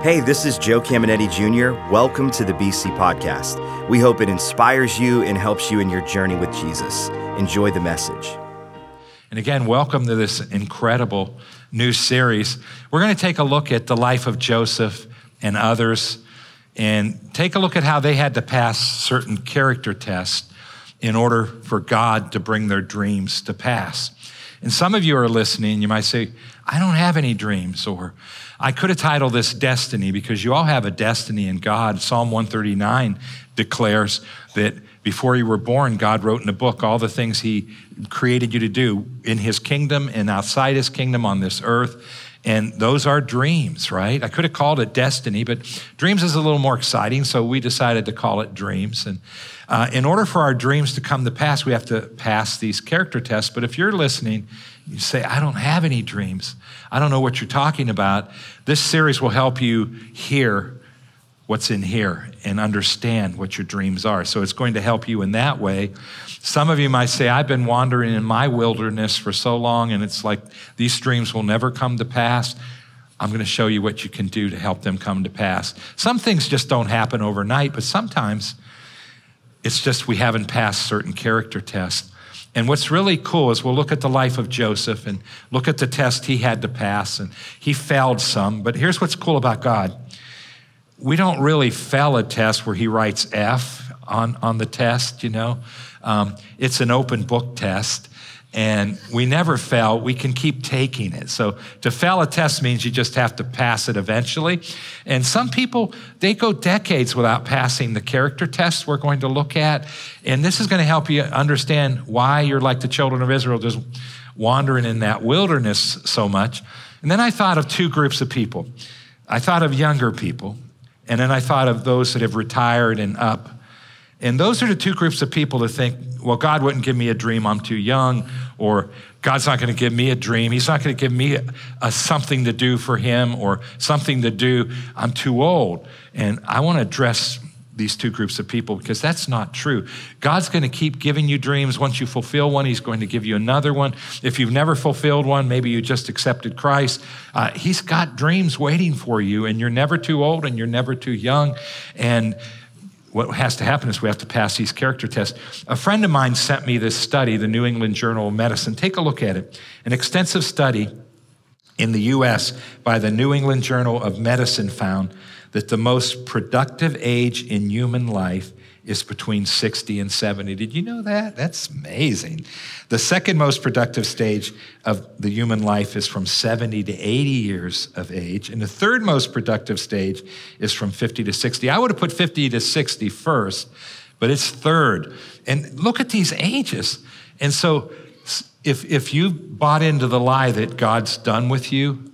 Hey, this is Joe Cameneti Jr. Welcome to the BC Podcast. We hope it inspires you and helps you in your journey with Jesus. Enjoy the message. And again, welcome to this incredible new series. We're going to take a look at the life of Joseph and others and take a look at how they had to pass certain character tests in order for God to bring their dreams to pass. And some of you are listening, you might say, I don't have any dreams, or I could have titled this Destiny because you all have a destiny in God. Psalm 139 declares that before you were born, God wrote in a book all the things He created you to do in His kingdom and outside His kingdom on this earth. And those are dreams, right? I could have called it destiny, but dreams is a little more exciting, so we decided to call it dreams. And uh, in order for our dreams to come to pass, we have to pass these character tests. But if you're listening, you say, I don't have any dreams. I don't know what you're talking about. This series will help you hear what's in here and understand what your dreams are. So it's going to help you in that way. Some of you might say, I've been wandering in my wilderness for so long, and it's like these dreams will never come to pass. I'm going to show you what you can do to help them come to pass. Some things just don't happen overnight, but sometimes it's just we haven't passed certain character tests. And what's really cool is we'll look at the life of Joseph and look at the test he had to pass, and he failed some. But here's what's cool about God we don't really fail a test where he writes F on, on the test, you know. Um, it's an open book test, and we never fail. We can keep taking it. So to fail a test means you just have to pass it eventually. And some people, they go decades without passing the character test we're going to look at. And this is going to help you understand why you're like the children of Israel, just wandering in that wilderness so much. And then I thought of two groups of people. I thought of younger people and then I thought of those that have retired and up. And those are the two groups of people that think, well, God wouldn't give me a dream, I'm too young, or God's not going to give me a dream. He's not going to give me a, a, something to do for Him or something to do, I'm too old. And I want to address these two groups of people because that's not true. God's going to keep giving you dreams. Once you fulfill one, He's going to give you another one. If you've never fulfilled one, maybe you just accepted Christ, uh, He's got dreams waiting for you, and you're never too old and you're never too young. And what has to happen is we have to pass these character tests. A friend of mine sent me this study, the New England Journal of Medicine. Take a look at it. An extensive study in the US by the New England Journal of Medicine found that the most productive age in human life is between 60 and 70. Did you know that? That's amazing. The second most productive stage of the human life is from 70 to 80 years of age. And the third most productive stage is from 50 to 60. I would have put 50 to 60 first, but it's third. And look at these ages. And so if, if you bought into the lie that God's done with you,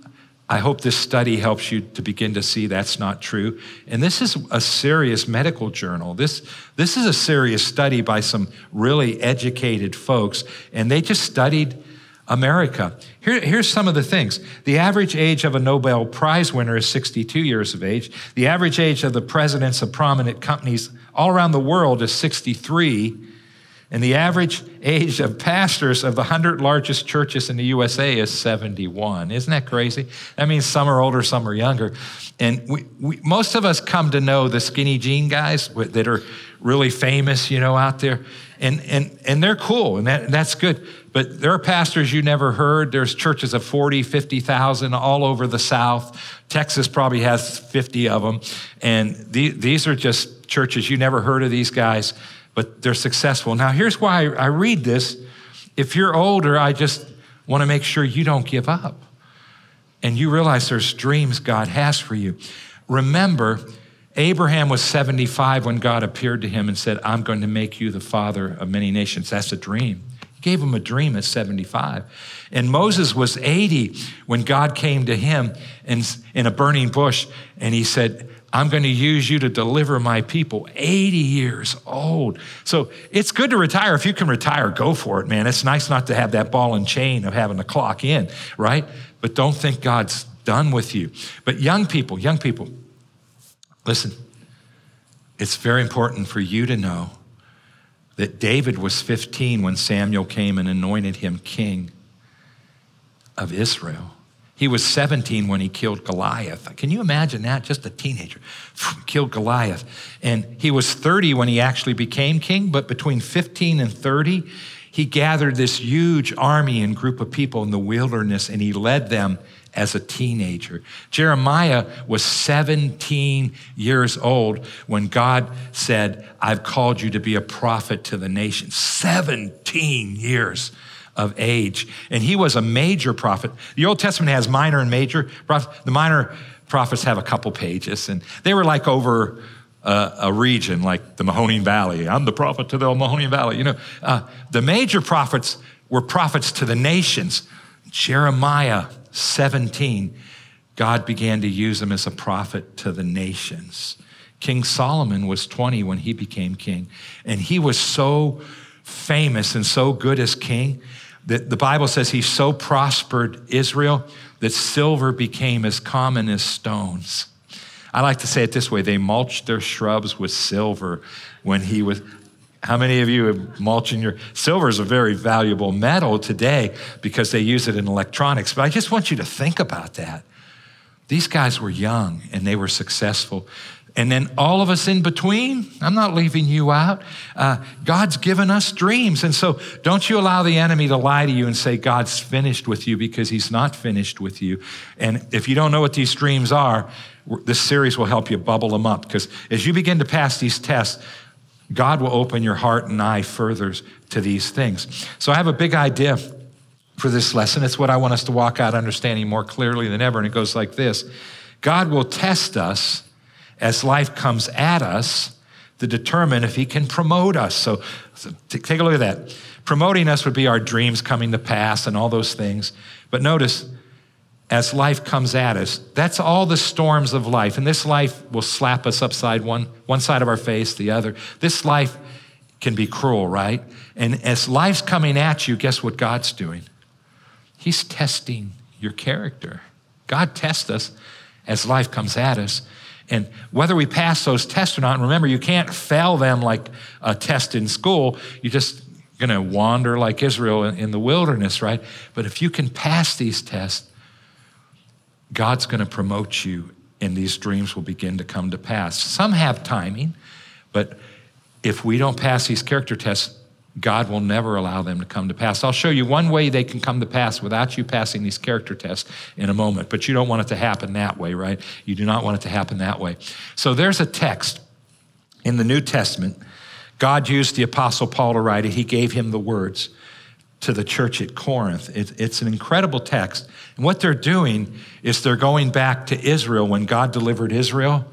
I hope this study helps you to begin to see that's not true. And this is a serious medical journal. This, this is a serious study by some really educated folks, and they just studied America. Here, here's some of the things. The average age of a Nobel Prize winner is 62 years of age. The average age of the presidents of prominent companies all around the world is 63. And the average age of pastors of the 100 largest churches in the USA is 71. Isn't that crazy? That means some are older, some are younger. And we, we, most of us come to know the skinny jean guys that are really famous, you know, out there. And, and, and they're cool, and that, that's good. But there are pastors you never heard. There's churches of 40, 50,000 all over the South. Texas probably has 50 of them. And the, these are just churches you never heard of these guys but they're successful. Now, here's why I read this. If you're older, I just want to make sure you don't give up and you realize there's dreams God has for you. Remember, Abraham was 75 when God appeared to him and said, I'm going to make you the father of many nations. That's a dream. He gave him a dream at 75. And Moses was 80 when God came to him in, in a burning bush and he said, I'm going to use you to deliver my people. 80 years old. So it's good to retire. If you can retire, go for it, man. It's nice not to have that ball and chain of having to clock in, right? But don't think God's done with you. But young people, young people, listen, it's very important for you to know that David was 15 when Samuel came and anointed him king of Israel. He was 17 when he killed Goliath. Can you imagine that? Just a teenager killed Goliath. And he was 30 when he actually became king, but between 15 and 30, he gathered this huge army and group of people in the wilderness and he led them as a teenager. Jeremiah was 17 years old when God said, I've called you to be a prophet to the nation. 17 years of age. And he was a major prophet. The Old Testament has minor and major prophets. The minor prophets have a couple pages, and they were like over uh, a region like the Mahoning Valley. I'm the prophet to the Mahoning Valley. You know, uh, the major prophets were prophets to the nations. Jeremiah 17, God began to use him as a prophet to the nations. King Solomon was 20 when he became king, and he was so famous and so good as king that the Bible says he so prospered Israel that silver became as common as stones. I like to say it this way they mulched their shrubs with silver when he was. How many of you have mulching your silver is a very valuable metal today because they use it in electronics. But I just want you to think about that. These guys were young and they were successful. And then all of us in between, I'm not leaving you out. Uh, God's given us dreams. And so don't you allow the enemy to lie to you and say God's finished with you because he's not finished with you. And if you don't know what these dreams are, this series will help you bubble them up because as you begin to pass these tests, God will open your heart and eye further to these things. So I have a big idea for this lesson. It's what I want us to walk out understanding more clearly than ever. And it goes like this God will test us as life comes at us to determine if he can promote us. So, so take a look at that. Promoting us would be our dreams coming to pass and all those things. But notice, as life comes at us, that's all the storms of life. And this life will slap us upside one, one side of our face, the other. This life can be cruel, right? And as life's coming at you, guess what God's doing? He's testing your character. God tests us as life comes at us. And whether we pass those tests or not, and remember, you can't fail them like a test in school. You're just going to wander like Israel in the wilderness, right? But if you can pass these tests, God's going to promote you, and these dreams will begin to come to pass. Some have timing, but if we don't pass these character tests, God will never allow them to come to pass. I'll show you one way they can come to pass without you passing these character tests in a moment, but you don't want it to happen that way, right? You do not want it to happen that way. So there's a text in the New Testament. God used the Apostle Paul to write it, he gave him the words to the church at Corinth. It, it's an incredible text. And what they're doing is they're going back to Israel when God delivered Israel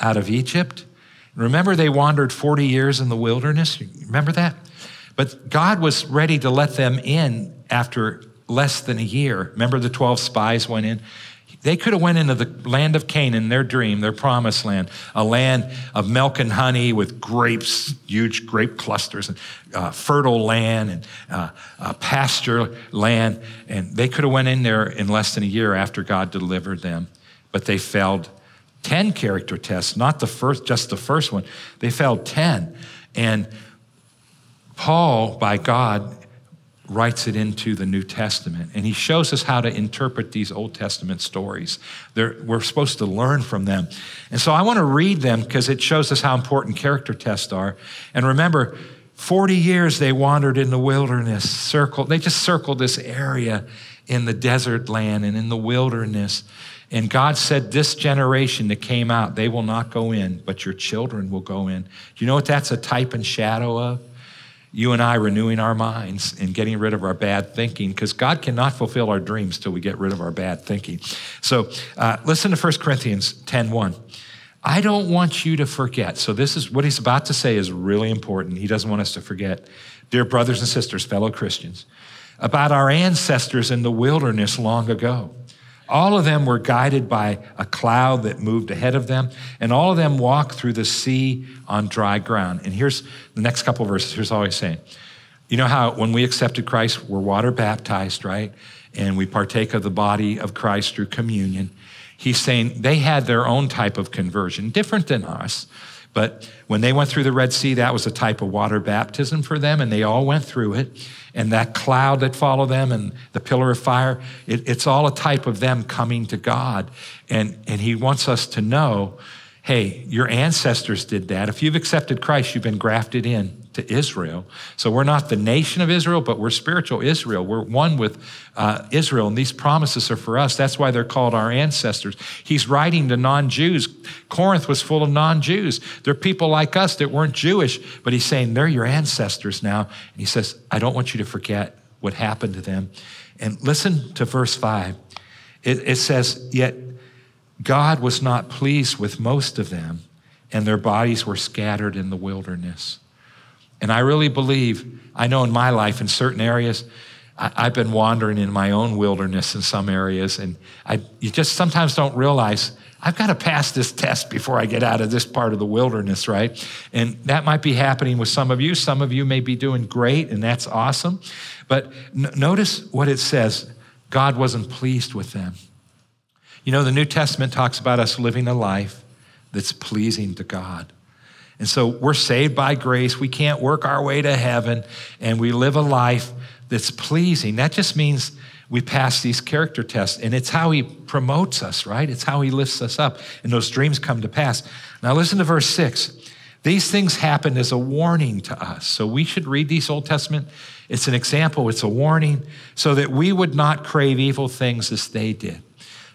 out of Egypt. Remember, they wandered 40 years in the wilderness? Remember that? But God was ready to let them in after less than a year. Remember the 12 spies went in? They could have went into the land of Canaan, their dream, their promised land, a land of milk and honey with grapes, huge grape clusters, and uh, fertile land and uh, uh, pasture land. And they could have went in there in less than a year after God delivered them, but they failed 10 character tests, not the first, just the first one. They failed 10. And Paul, by God, writes it into the New Testament, and he shows us how to interpret these Old Testament stories. They're, we're supposed to learn from them. And so I want to read them because it shows us how important character tests are. And remember, 40 years they wandered in the wilderness, circled, they just circled this area in the desert land and in the wilderness. And God said, This generation that came out, they will not go in, but your children will go in. Do you know what that's a type and shadow of? You and I renewing our minds and getting rid of our bad thinking because God cannot fulfill our dreams till we get rid of our bad thinking. So uh, listen to 1 Corinthians 10 1. I don't want you to forget. So, this is what he's about to say is really important. He doesn't want us to forget. Dear brothers and sisters, fellow Christians, about our ancestors in the wilderness long ago. All of them were guided by a cloud that moved ahead of them, and all of them walked through the sea on dry ground. And here's the next couple verses. Here's all he's saying. You know how when we accepted Christ, we're water baptized, right? And we partake of the body of Christ through communion. He's saying they had their own type of conversion, different than us. But when they went through the Red Sea, that was a type of water baptism for them, and they all went through it. And that cloud that followed them and the pillar of fire, it, it's all a type of them coming to God. And, and He wants us to know hey, your ancestors did that. If you've accepted Christ, you've been grafted in to Israel. So we're not the nation of Israel, but we're spiritual Israel. We're one with uh, Israel, and these promises are for us. That's why they're called our ancestors. He's writing to non Jews. Corinth was full of non Jews. They're people like us that weren't Jewish, but he's saying they're your ancestors now. And he says, I don't want you to forget what happened to them. And listen to verse 5. It, it says, Yet God was not pleased with most of them, and their bodies were scattered in the wilderness. And I really believe, I know in my life, in certain areas, I, have been wandering in my own wilderness in some areas, and I, you just sometimes don't realize I've got to pass this test before I get out of this part of the wilderness, right? And that might be happening with some of you. Some of you may be doing great, and that's awesome. But n- notice what it says God wasn't pleased with them. You know, the New Testament talks about us living a life that's pleasing to God. And so we're saved by grace. We can't work our way to heaven, and we live a life that's pleasing. That just means we pass these character tests, and it's how He promotes us, right? It's how He lifts us up, and those dreams come to pass. Now, listen to verse six. These things happened as a warning to us. So we should read these Old Testament. It's an example, it's a warning, so that we would not crave evil things as they did.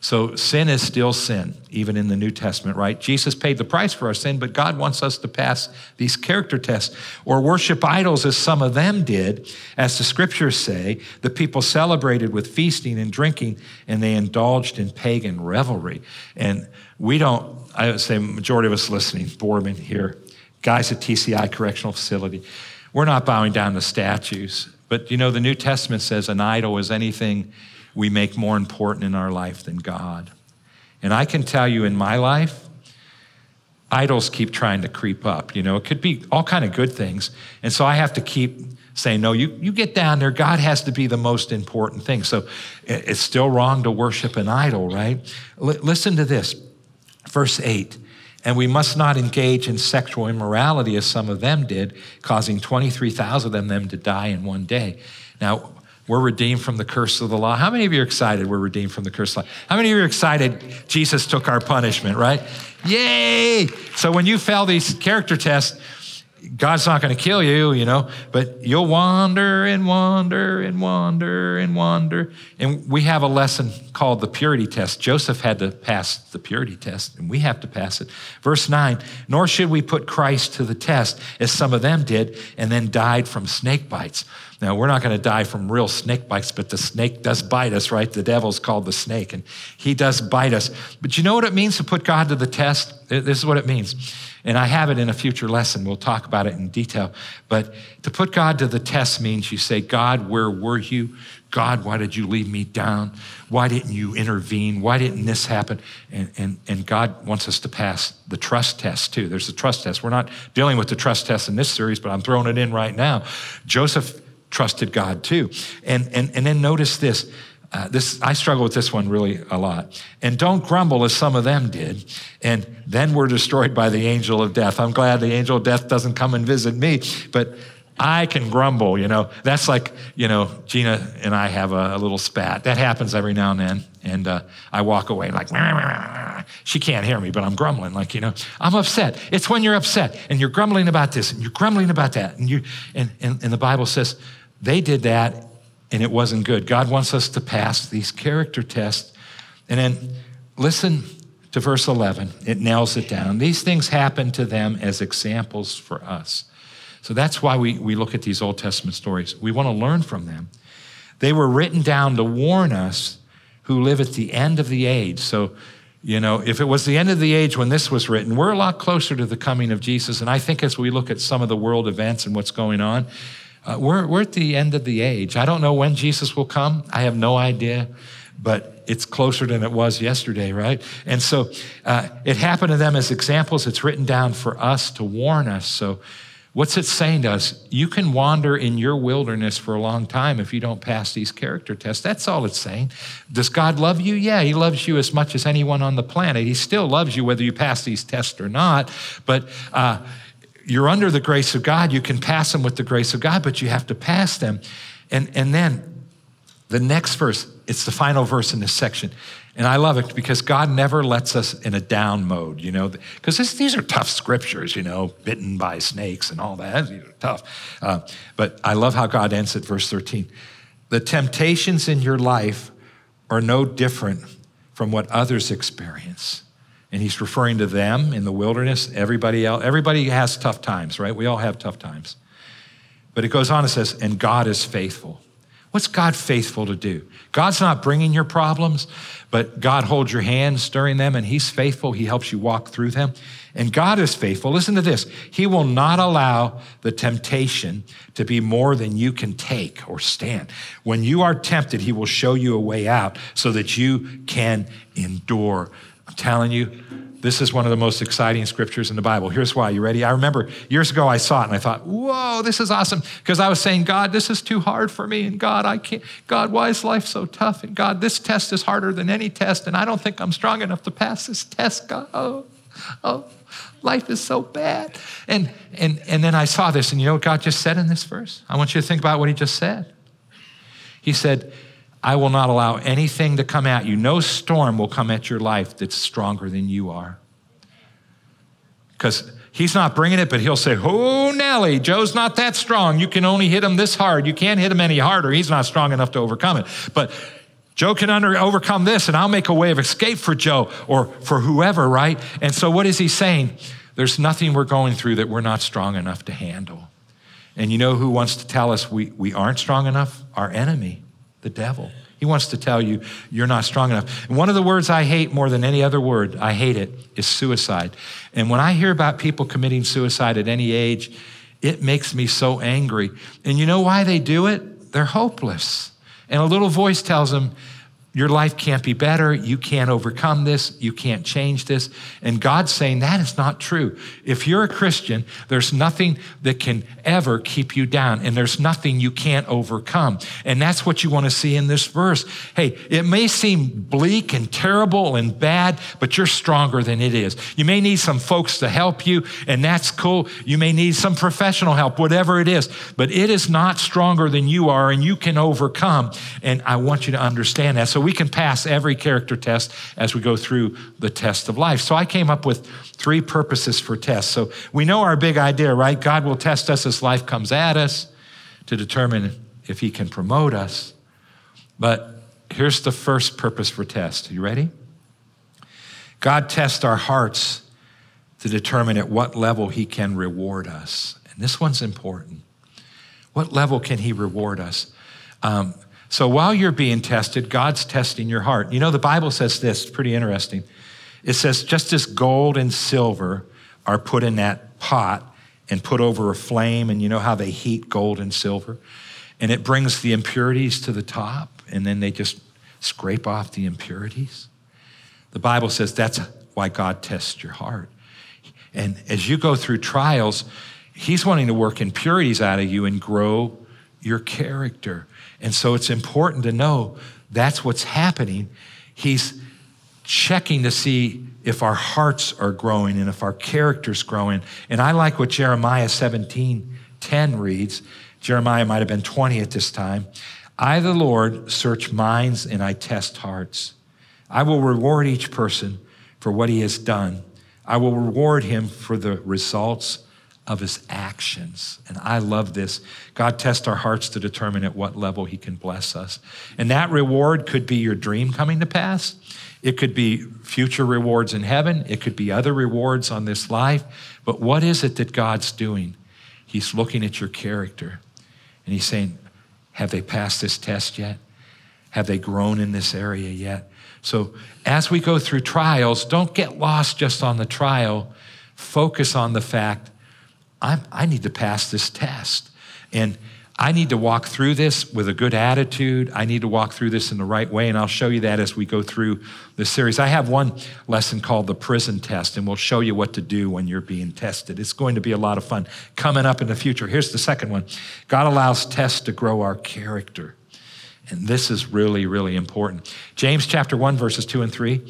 So sin is still sin, even in the New Testament, right? Jesus paid the price for our sin, but God wants us to pass these character tests or worship idols as some of them did. As the scriptures say, the people celebrated with feasting and drinking, and they indulged in pagan revelry. And we don't, I would say, majority of us listening, Boardman here, guys at TCI Correctional Facility, we're not bowing down to statues. But you know, the New Testament says an idol is anything we make more important in our life than God. And I can tell you in my life, idols keep trying to creep up. You know, it could be all kind of good things. And so I have to keep saying, no, you, you get down there. God has to be the most important thing. So it's still wrong to worship an idol, right? L- listen to this. Verse 8. And we must not engage in sexual immorality as some of them did, causing 23,000 of them to die in one day. Now, we're redeemed from the curse of the law. How many of you are excited we're redeemed from the curse of the law? How many of you are excited Jesus took our punishment, right? Yay! So when you fail these character tests, God's not going to kill you, you know, but you'll wander and wander and wander and wander. And we have a lesson called the purity test. Joseph had to pass the purity test, and we have to pass it. Verse 9 Nor should we put Christ to the test, as some of them did, and then died from snake bites. Now, we're not going to die from real snake bites, but the snake does bite us, right? The devil's called the snake, and he does bite us. But you know what it means to put God to the test? This is what it means. And I have it in a future lesson. We'll talk about it in detail. But to put God to the test means you say, God, where were you? God, why did you leave me down? Why didn't you intervene? Why didn't this happen? And, and, and God wants us to pass the trust test too. There's a trust test. We're not dealing with the trust test in this series, but I'm throwing it in right now. Joseph trusted God too. And, and, and then notice this. Uh, this I struggle with this one really a lot. And don't grumble as some of them did. And then we're destroyed by the angel of death. I'm glad the angel of death doesn't come and visit me, but I can grumble, you know. That's like, you know, Gina and I have a, a little spat. That happens every now and then. And uh, I walk away like, she can't hear me, but I'm grumbling. Like, you know, I'm upset. It's when you're upset and you're grumbling about this and you're grumbling about that. And, you, and, and, and the Bible says, they did that and it wasn't good. God wants us to pass these character tests. And then listen to verse 11, it nails it down. These things happen to them as examples for us. So that's why we, we look at these Old Testament stories. We want to learn from them. They were written down to warn us who live at the end of the age. So, you know, if it was the end of the age when this was written, we're a lot closer to the coming of Jesus. And I think as we look at some of the world events and what's going on, uh, we're, we're at the end of the age. I don't know when Jesus will come. I have no idea, but it's closer than it was yesterday, right? And so uh, it happened to them as examples. It's written down for us to warn us. So What's it saying to us? You can wander in your wilderness for a long time if you don't pass these character tests. That's all it's saying. Does God love you? Yeah, He loves you as much as anyone on the planet. He still loves you whether you pass these tests or not. But uh, you're under the grace of God. You can pass them with the grace of God, but you have to pass them. And, and then the next verse, it's the final verse in this section. And I love it because God never lets us in a down mode, you know, because these are tough scriptures, you know, bitten by snakes and all that. These are tough. Uh, but I love how God ends at verse 13. The temptations in your life are no different from what others experience. And he's referring to them in the wilderness, everybody else. Everybody has tough times, right? We all have tough times. But it goes on and says, and God is faithful. What's God faithful to do? God's not bringing your problems, but God holds your hands during them and He's faithful. He helps you walk through them. And God is faithful. Listen to this He will not allow the temptation to be more than you can take or stand. When you are tempted, He will show you a way out so that you can endure. I'm telling you, this is one of the most exciting scriptures in the Bible. Here's why. You ready? I remember years ago I saw it and I thought, whoa, this is awesome. Because I was saying, God, this is too hard for me. And God, I can't. God, why is life so tough? And God, this test is harder than any test. And I don't think I'm strong enough to pass this test. God, oh, oh, life is so bad. And, and, and then I saw this. And you know what God just said in this verse? I want you to think about what he just said. He said, I will not allow anything to come at you. No storm will come at your life that's stronger than you are. Because he's not bringing it, but he'll say, Oh, Nelly, Joe's not that strong. You can only hit him this hard. You can't hit him any harder. He's not strong enough to overcome it. But Joe can under, overcome this, and I'll make a way of escape for Joe or for whoever, right? And so, what is he saying? There's nothing we're going through that we're not strong enough to handle. And you know who wants to tell us we, we aren't strong enough? Our enemy the devil. He wants to tell you you're not strong enough. And one of the words I hate more than any other word, I hate it, is suicide. And when I hear about people committing suicide at any age, it makes me so angry. And you know why they do it? They're hopeless. And a little voice tells them, your life can't be better. You can't overcome this. You can't change this. And God's saying that is not true. If you're a Christian, there's nothing that can ever keep you down, and there's nothing you can't overcome. And that's what you want to see in this verse. Hey, it may seem bleak and terrible and bad, but you're stronger than it is. You may need some folks to help you, and that's cool. You may need some professional help, whatever it is, but it is not stronger than you are, and you can overcome. And I want you to understand that. So we can pass every character test as we go through the test of life. So I came up with three purposes for tests. So we know our big idea, right? God will test us as life comes at us to determine if he can promote us. But here's the first purpose for test. You ready? God tests our hearts to determine at what level he can reward us. And this one's important. What level can he reward us? Um, so while you're being tested, God's testing your heart. You know, the Bible says this, it's pretty interesting. It says, just as gold and silver are put in that pot and put over a flame, and you know how they heat gold and silver, and it brings the impurities to the top, and then they just scrape off the impurities. The Bible says that's why God tests your heart. And as you go through trials, He's wanting to work impurities out of you and grow your character. And so it's important to know that's what's happening. He's checking to see if our hearts are growing and if our character's growing. And I like what Jeremiah 17 10 reads. Jeremiah might have been 20 at this time. I, the Lord, search minds and I test hearts. I will reward each person for what he has done. I will reward him for the results of his actions. And I love this. God tests our hearts to determine at what level he can bless us. And that reward could be your dream coming to pass. It could be future rewards in heaven. It could be other rewards on this life. But what is it that God's doing? He's looking at your character and he's saying, Have they passed this test yet? Have they grown in this area yet? So as we go through trials, don't get lost just on the trial. Focus on the fact i I need to pass this test. And I need to walk through this with a good attitude. I need to walk through this in the right way, and I'll show you that as we go through the series. I have one lesson called the prison test, and we'll show you what to do when you're being tested. It's going to be a lot of fun coming up in the future. Here's the second one God allows tests to grow our character. And this is really, really important. James chapter 1, verses 2 and 3.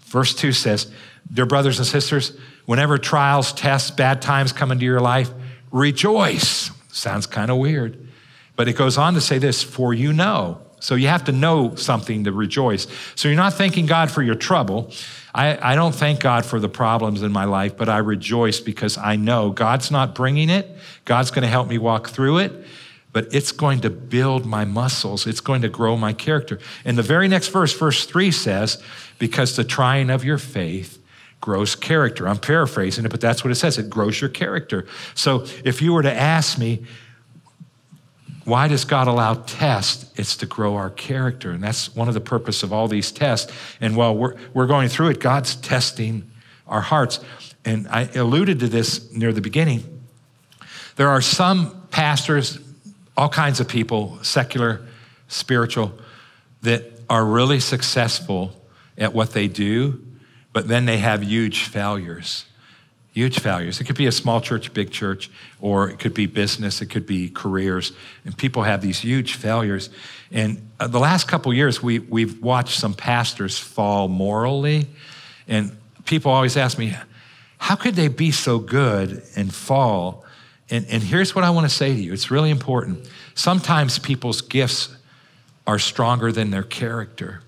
Verse 2 says, Dear brothers and sisters, whenever trials, tests, bad times come into your life, rejoice. Sounds kind of weird. But it goes on to say this for you know. So you have to know something to rejoice. So you're not thanking God for your trouble. I, I don't thank God for the problems in my life, but I rejoice because I know God's not bringing it. God's going to help me walk through it, but it's going to build my muscles. It's going to grow my character. And the very next verse, verse three says, because the trying of your faith grows character. I'm paraphrasing it, but that's what it says. It grows your character. So if you were to ask me, why does God allow tests? It's to grow our character. And that's one of the purpose of all these tests. And while we're, we're going through it, God's testing our hearts. And I alluded to this near the beginning. There are some pastors, all kinds of people, secular, spiritual, that are really successful at what they do, but then they have huge failures. Huge failures. It could be a small church, big church, or it could be business, it could be careers. And people have these huge failures. And uh, the last couple years, we, we've watched some pastors fall morally. And people always ask me, how could they be so good and fall? And, and here's what I want to say to you it's really important. Sometimes people's gifts are stronger than their character.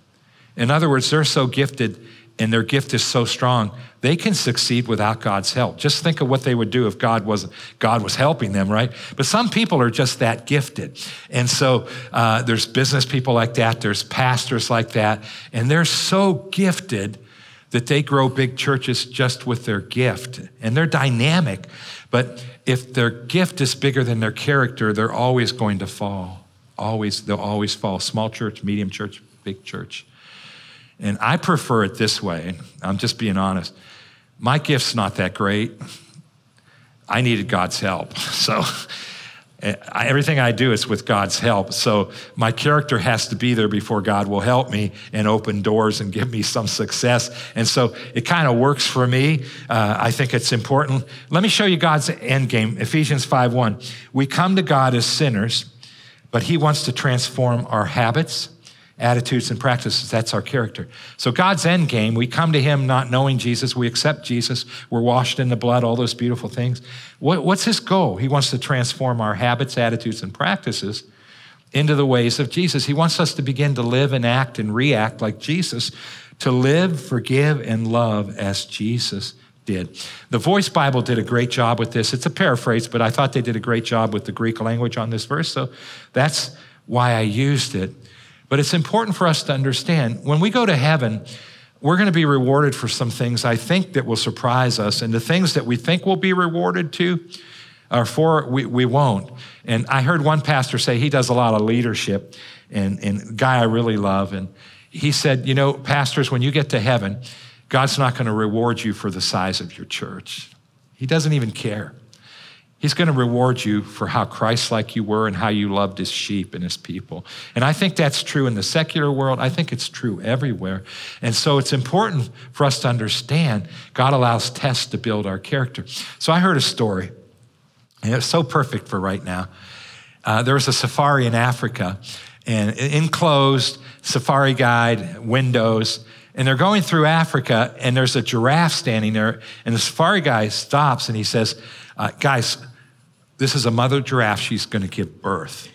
In other words, they're so gifted and their gift is so strong, they can succeed without God's help. Just think of what they would do if God was God was helping them, right? But some people are just that gifted, and so uh, there's business people like that. There's pastors like that, and they're so gifted that they grow big churches just with their gift, and they're dynamic. But if their gift is bigger than their character, they're always going to fall. Always, they'll always fall. Small church, medium church, big church. And I prefer it this way. I'm just being honest. My gift's not that great. I needed God's help. So everything I do is with God's help. So my character has to be there before God will help me and open doors and give me some success. And so it kind of works for me. Uh, I think it's important. Let me show you God's end game. Ephesians 5:1. We come to God as sinners, but He wants to transform our habits attitudes and practices. That's our character. So God's end game, we come to Him not knowing Jesus, we accept Jesus, we're washed in the blood, all those beautiful things. What, what's His goal? He wants to transform our habits, attitudes, and practices into the ways of Jesus. He wants us to begin to live and act and react like Jesus, to live, forgive, and love as Jesus did. The Voice Bible did a great job with this. It's a paraphrase, but I thought they did a great job with the Greek language on this verse, so that's why I used it. But it's important for us to understand when we go to heaven, we're going to be rewarded for some things I think that will surprise us. And the things that we think we'll be rewarded to or for, we, we won't. And I heard one pastor say he does a lot of leadership, and, and guy I really love. And he said, You know, pastors, when you get to heaven, God's not going to reward you for the size of your church. He doesn't even care. He's going to reward you for how Christ like you were and how you loved his sheep and his people. And I think that's true in the secular world. I think it's true everywhere. And so it's important for us to understand God allows tests to build our character. So I heard a story, and it's so perfect for right now. Uh, there was a safari in Africa, and enclosed safari guide, windows, and they're going through Africa, and there's a giraffe standing there, and the safari guy stops and he says, uh, Guys, this is a mother giraffe. She's going to give birth.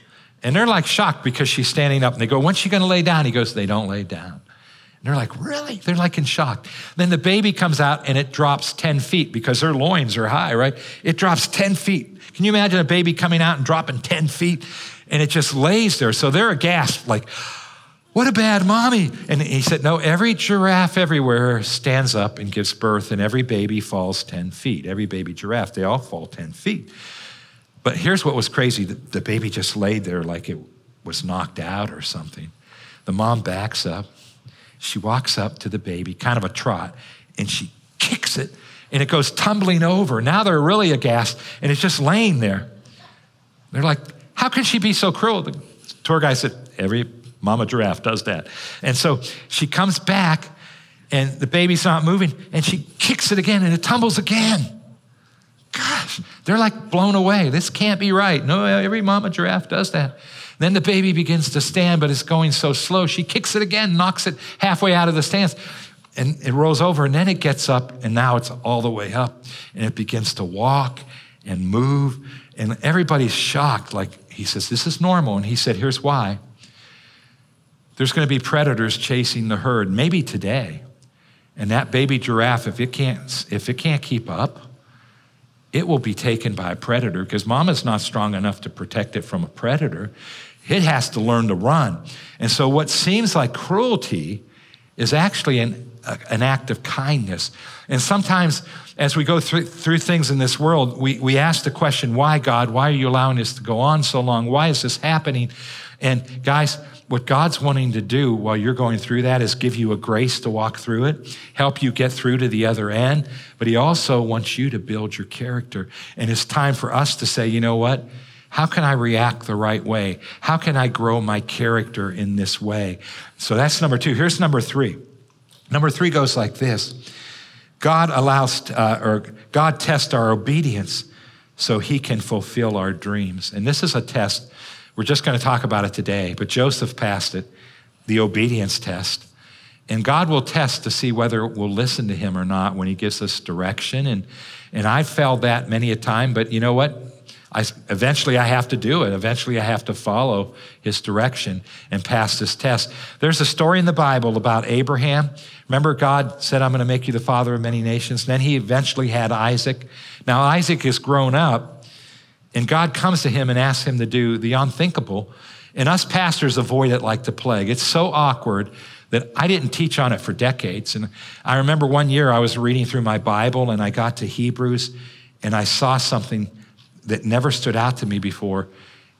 And they're like shocked because she's standing up. And they go, When's she going to lay down? He goes, They don't lay down. And they're like, Really? They're like in shock. Then the baby comes out and it drops 10 feet because their loins are high, right? It drops 10 feet. Can you imagine a baby coming out and dropping 10 feet? And it just lays there. So they're aghast, like, what a bad mommy. And he said, No, every giraffe everywhere stands up and gives birth, and every baby falls 10 feet. Every baby giraffe, they all fall 10 feet. But here's what was crazy the, the baby just laid there like it was knocked out or something. The mom backs up. She walks up to the baby, kind of a trot, and she kicks it, and it goes tumbling over. Now they're really aghast, and it's just laying there. They're like, How can she be so cruel? The tour guy said, Every mama giraffe does that. And so she comes back, and the baby's not moving, and she kicks it again, and it tumbles again. Gosh, they're like blown away. This can't be right. No, every mama giraffe does that. Then the baby begins to stand, but it's going so slow. She kicks it again, knocks it halfway out of the stance, and it rolls over. And then it gets up, and now it's all the way up, and it begins to walk and move. And everybody's shocked. Like he says, This is normal. And he said, Here's why. There's going to be predators chasing the herd, maybe today. And that baby giraffe, if it can't, if it can't keep up, it will be taken by a predator because mama's not strong enough to protect it from a predator. It has to learn to run. And so, what seems like cruelty is actually an, an act of kindness. And sometimes, as we go through, through things in this world, we, we ask the question, why, God? Why are you allowing this to go on so long? Why is this happening? And, guys, what God's wanting to do while you're going through that is give you a grace to walk through it, help you get through to the other end, but He also wants you to build your character. And it's time for us to say, you know what? How can I react the right way? How can I grow my character in this way? So that's number two. Here's number three. Number three goes like this God allows, uh, or God tests our obedience so he can fulfill our dreams. And this is a test we're just going to talk about it today, but Joseph passed it, the obedience test. And God will test to see whether we'll listen to him or not when he gives us direction. And, and I've failed that many a time, but you know what? I, eventually I have to do it. Eventually I have to follow his direction and pass this test. There's a story in the Bible about Abraham. Remember, God said, I'm going to make you the father of many nations. And Then he eventually had Isaac. Now, Isaac is grown up, and God comes to him and asks him to do the unthinkable. And us pastors avoid it like the plague. It's so awkward that I didn't teach on it for decades. And I remember one year I was reading through my Bible and I got to Hebrews and I saw something that never stood out to me before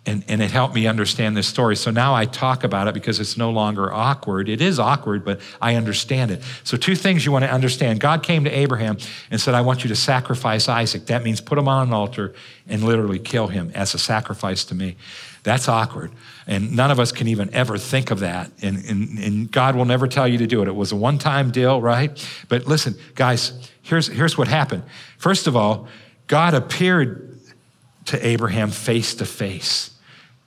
and, and it helped me understand this story. So now I talk about it because it's no longer awkward. It is awkward, but I understand it. So, two things you want to understand God came to Abraham and said, I want you to sacrifice Isaac. That means put him on an altar and literally kill him as a sacrifice to me. That's awkward. And none of us can even ever think of that. And, and, and God will never tell you to do it. It was a one time deal, right? But listen, guys, here's, here's what happened. First of all, God appeared to Abraham face to face.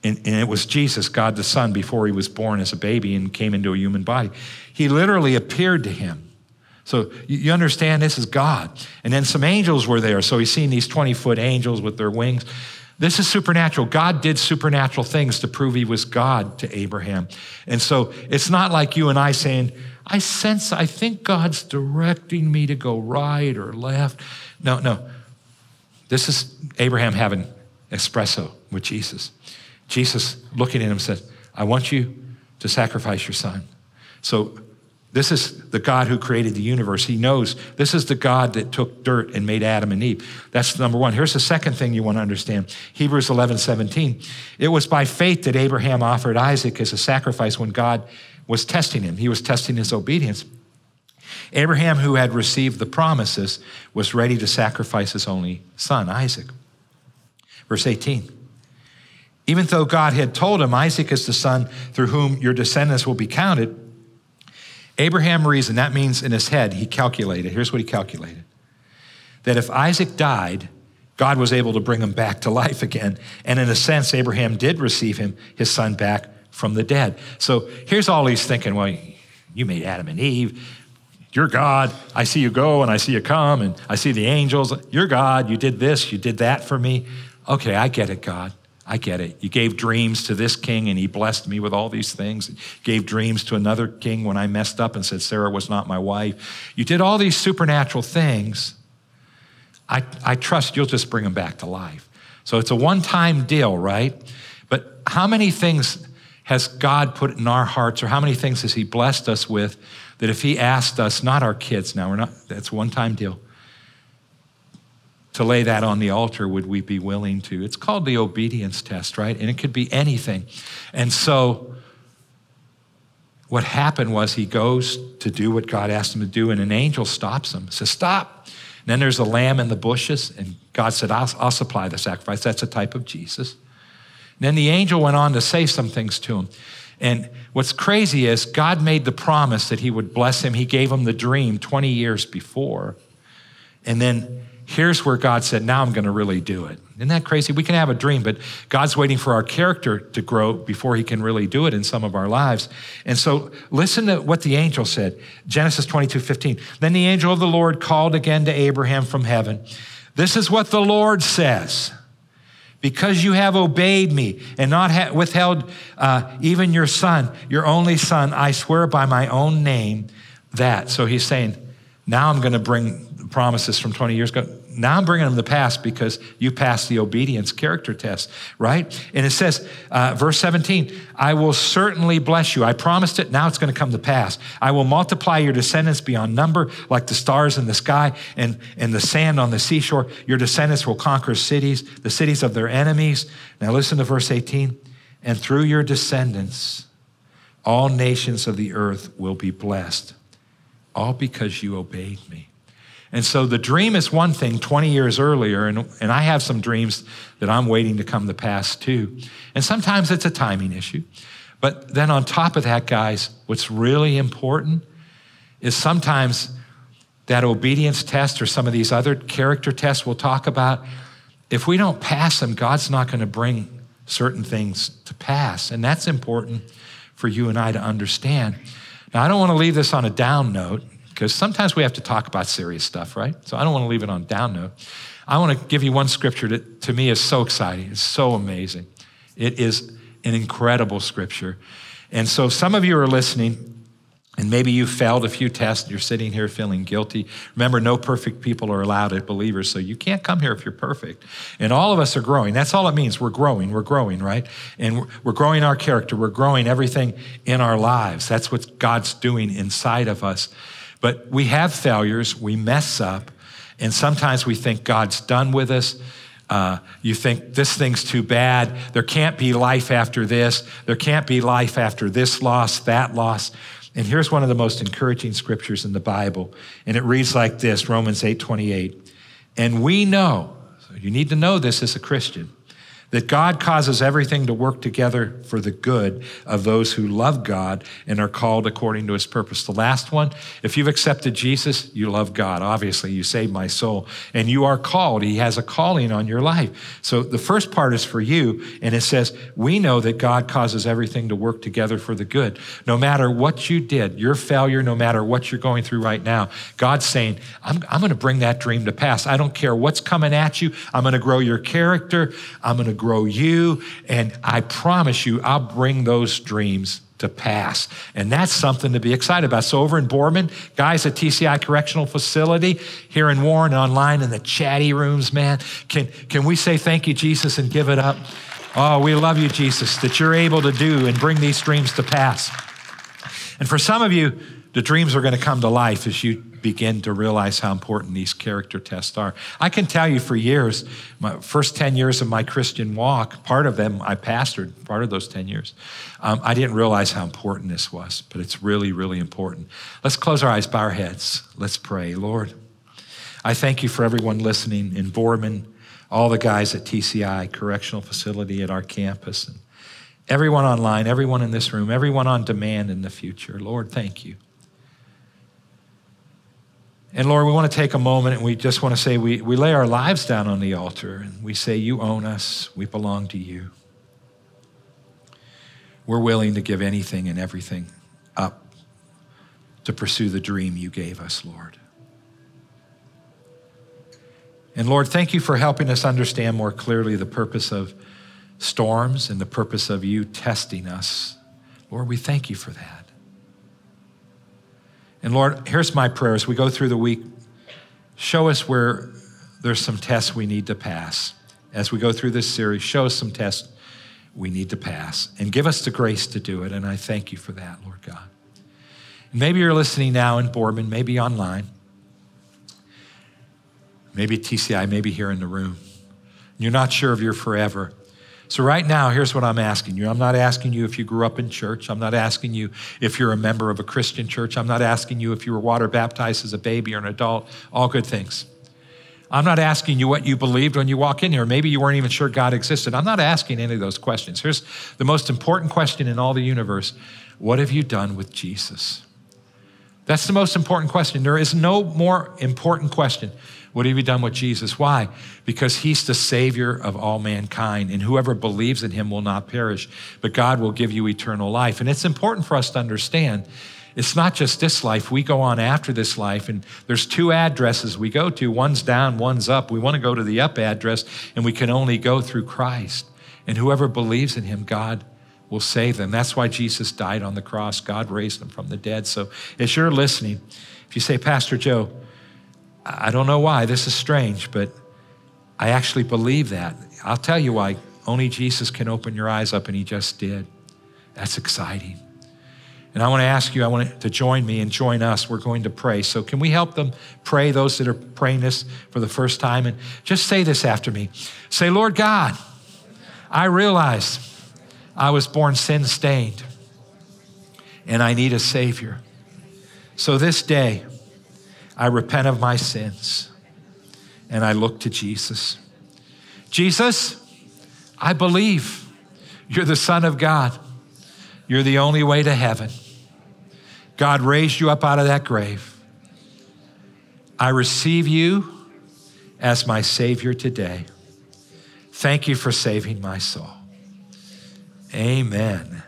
And, and, it was Jesus, God the Son, before he was born as a baby and came into a human body. He literally appeared to him. So you understand this is God. And then some angels were there. So he's seen these 20 foot angels with their wings. This is supernatural. God did supernatural things to prove he was God to Abraham. And so it's not like you and I saying, I sense, I think God's directing me to go right or left. No, no. This is Abraham having espresso with Jesus. Jesus, looking at him, said, I want you to sacrifice your son. So, this is the God who created the universe. He knows this is the God that took dirt and made Adam and Eve. That's number one. Here's the second thing you want to understand Hebrews 11 17. It was by faith that Abraham offered Isaac as a sacrifice when God was testing him, he was testing his obedience. Abraham, who had received the promises, was ready to sacrifice his only son, Isaac. Verse 18. Even though God had told him, Isaac is the son through whom your descendants will be counted, Abraham reasoned, that means in his head, he calculated. Here's what he calculated that if Isaac died, God was able to bring him back to life again. And in a sense, Abraham did receive him, his son, back from the dead. So here's all he's thinking well, you made Adam and Eve. You're God. I see you go and I see you come and I see the angels. You're God. You did this, you did that for me. Okay, I get it, God. I get it. You gave dreams to this king and he blessed me with all these things. Gave dreams to another king when I messed up and said Sarah was not my wife. You did all these supernatural things. I, I trust you'll just bring them back to life. So it's a one time deal, right? But how many things has God put in our hearts, or how many things has He blessed us with that if He asked us, not our kids now, we're not, that's one time deal to lay that on the altar, would we be willing to? It's called the obedience test, right? And it could be anything. And so, what happened was he goes to do what God asked him to do, and an angel stops him, says, Stop. And then there's a lamb in the bushes, and God said, I'll, I'll supply the sacrifice. That's a type of Jesus. Then the angel went on to say some things to him. And what's crazy is God made the promise that he would bless him. He gave him the dream 20 years before. And then here's where God said, Now I'm going to really do it. Isn't that crazy? We can have a dream, but God's waiting for our character to grow before he can really do it in some of our lives. And so listen to what the angel said Genesis 22 15. Then the angel of the Lord called again to Abraham from heaven. This is what the Lord says. Because you have obeyed me and not ha- withheld uh, even your son, your only son, I swear by my own name that. So he's saying, now I'm going to bring promises from 20 years ago. Now I'm bringing them to pass because you passed the obedience character test, right? And it says, uh, verse 17, I will certainly bless you. I promised it. Now it's going to come to pass. I will multiply your descendants beyond number, like the stars in the sky and, and the sand on the seashore. Your descendants will conquer cities, the cities of their enemies. Now listen to verse 18. And through your descendants, all nations of the earth will be blessed, all because you obeyed me. And so the dream is one thing 20 years earlier, and, and I have some dreams that I'm waiting to come to pass too. And sometimes it's a timing issue. But then on top of that, guys, what's really important is sometimes that obedience test or some of these other character tests we'll talk about, if we don't pass them, God's not going to bring certain things to pass. And that's important for you and I to understand. Now, I don't want to leave this on a down note because sometimes we have to talk about serious stuff, right? So I don't want to leave it on down note. I want to give you one scripture that to me is so exciting. It's so amazing. It is an incredible scripture. And so some of you are listening and maybe you failed a few tests, you're sitting here feeling guilty. Remember, no perfect people are allowed as believers, so you can't come here if you're perfect. And all of us are growing. That's all it means. We're growing, we're growing, right? And we're growing our character, we're growing everything in our lives. That's what God's doing inside of us. But we have failures, we mess up, and sometimes we think God's done with us. Uh, you think this thing's too bad. There can't be life after this. There can't be life after this loss, that loss. And here's one of the most encouraging scriptures in the Bible. And it reads like this Romans 8 28. And we know, so you need to know this as a Christian, that God causes everything to work together for the good of those who love God and are called according to his purpose. The last one, if you've accepted Jesus, you love God. Obviously, you saved my soul and you are called. He has a calling on your life. So the first part is for you. And it says, we know that God causes everything to work together for the good. No matter what you did, your failure, no matter what you're going through right now, God's saying, I'm, I'm going to bring that dream to pass. I don't care what's coming at you. I'm going to grow your character. I'm going to grow you. And I promise you, I'll bring those dreams to pass. And that's something to be excited about. So, over in Boardman, guys at TCI Correctional Facility, here in Warren, online in the chatty rooms, man, can, can we say thank you, Jesus, and give it up? Oh, we love you, Jesus, that you're able to do and bring these dreams to pass. And for some of you, the dreams are going to come to life as you begin to realize how important these character tests are. I can tell you for years, my first 10 years of my Christian walk, part of them I pastored, part of those 10 years. Um, I didn't realize how important this was, but it's really, really important. Let's close our eyes, bow our heads. Let's pray. Lord, I thank you for everyone listening in Boardman, all the guys at TCI Correctional Facility at our campus, and everyone online, everyone in this room, everyone on demand in the future. Lord, thank you. And Lord, we want to take a moment and we just want to say we, we lay our lives down on the altar and we say, You own us, we belong to you. We're willing to give anything and everything up to pursue the dream you gave us, Lord. And Lord, thank you for helping us understand more clearly the purpose of storms and the purpose of you testing us. Lord, we thank you for that. And Lord, here's my prayer as we go through the week. Show us where there's some tests we need to pass. As we go through this series, show us some tests we need to pass and give us the grace to do it. And I thank you for that, Lord God. Maybe you're listening now in Boardman, maybe online, maybe TCI, maybe here in the room. You're not sure if you're forever. So, right now, here's what I'm asking you. I'm not asking you if you grew up in church. I'm not asking you if you're a member of a Christian church. I'm not asking you if you were water baptized as a baby or an adult. All good things. I'm not asking you what you believed when you walk in here. Maybe you weren't even sure God existed. I'm not asking any of those questions. Here's the most important question in all the universe What have you done with Jesus? That's the most important question. There is no more important question. What have you done with Jesus? Why? Because he's the Savior of all mankind, and whoever believes in him will not perish, but God will give you eternal life. And it's important for us to understand it's not just this life. We go on after this life, and there's two addresses we go to. One's down, one's up. We want to go to the up address, and we can only go through Christ. And whoever believes in him, God will save them. That's why Jesus died on the cross. God raised him from the dead. So as you're listening, if you say, Pastor Joe, I don't know why, this is strange, but I actually believe that. I'll tell you why. Only Jesus can open your eyes up, and he just did. That's exciting. And I want to ask you, I want to join me and join us. We're going to pray. So, can we help them pray, those that are praying this for the first time? And just say this after me Say, Lord God, I realize I was born sin stained and I need a Savior. So, this day, I repent of my sins and I look to Jesus. Jesus, I believe you're the Son of God. You're the only way to heaven. God raised you up out of that grave. I receive you as my Savior today. Thank you for saving my soul. Amen.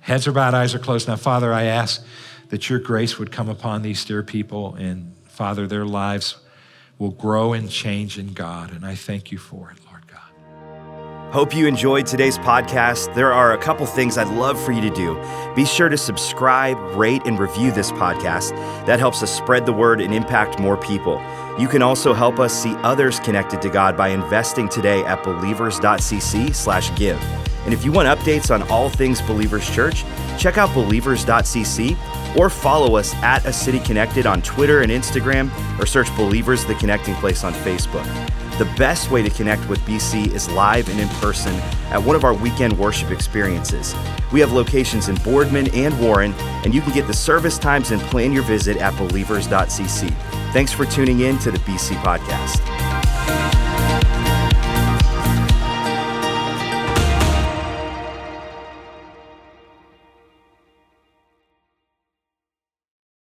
Heads are bowed, eyes are closed. Now, Father, I ask that your grace would come upon these dear people, and Father, their lives will grow and change in God. And I thank you for it, Lord God. Hope you enjoyed today's podcast. There are a couple things I'd love for you to do. Be sure to subscribe, rate, and review this podcast. That helps us spread the word and impact more people. You can also help us see others connected to God by investing today at believers.cc/give. And if you want updates on all things Believers Church, check out believers.cc or follow us at A City Connected on Twitter and Instagram or search Believers the Connecting Place on Facebook. The best way to connect with BC is live and in person at one of our weekend worship experiences. We have locations in Boardman and Warren, and you can get the service times and plan your visit at believers.cc. Thanks for tuning in to the BC Podcast.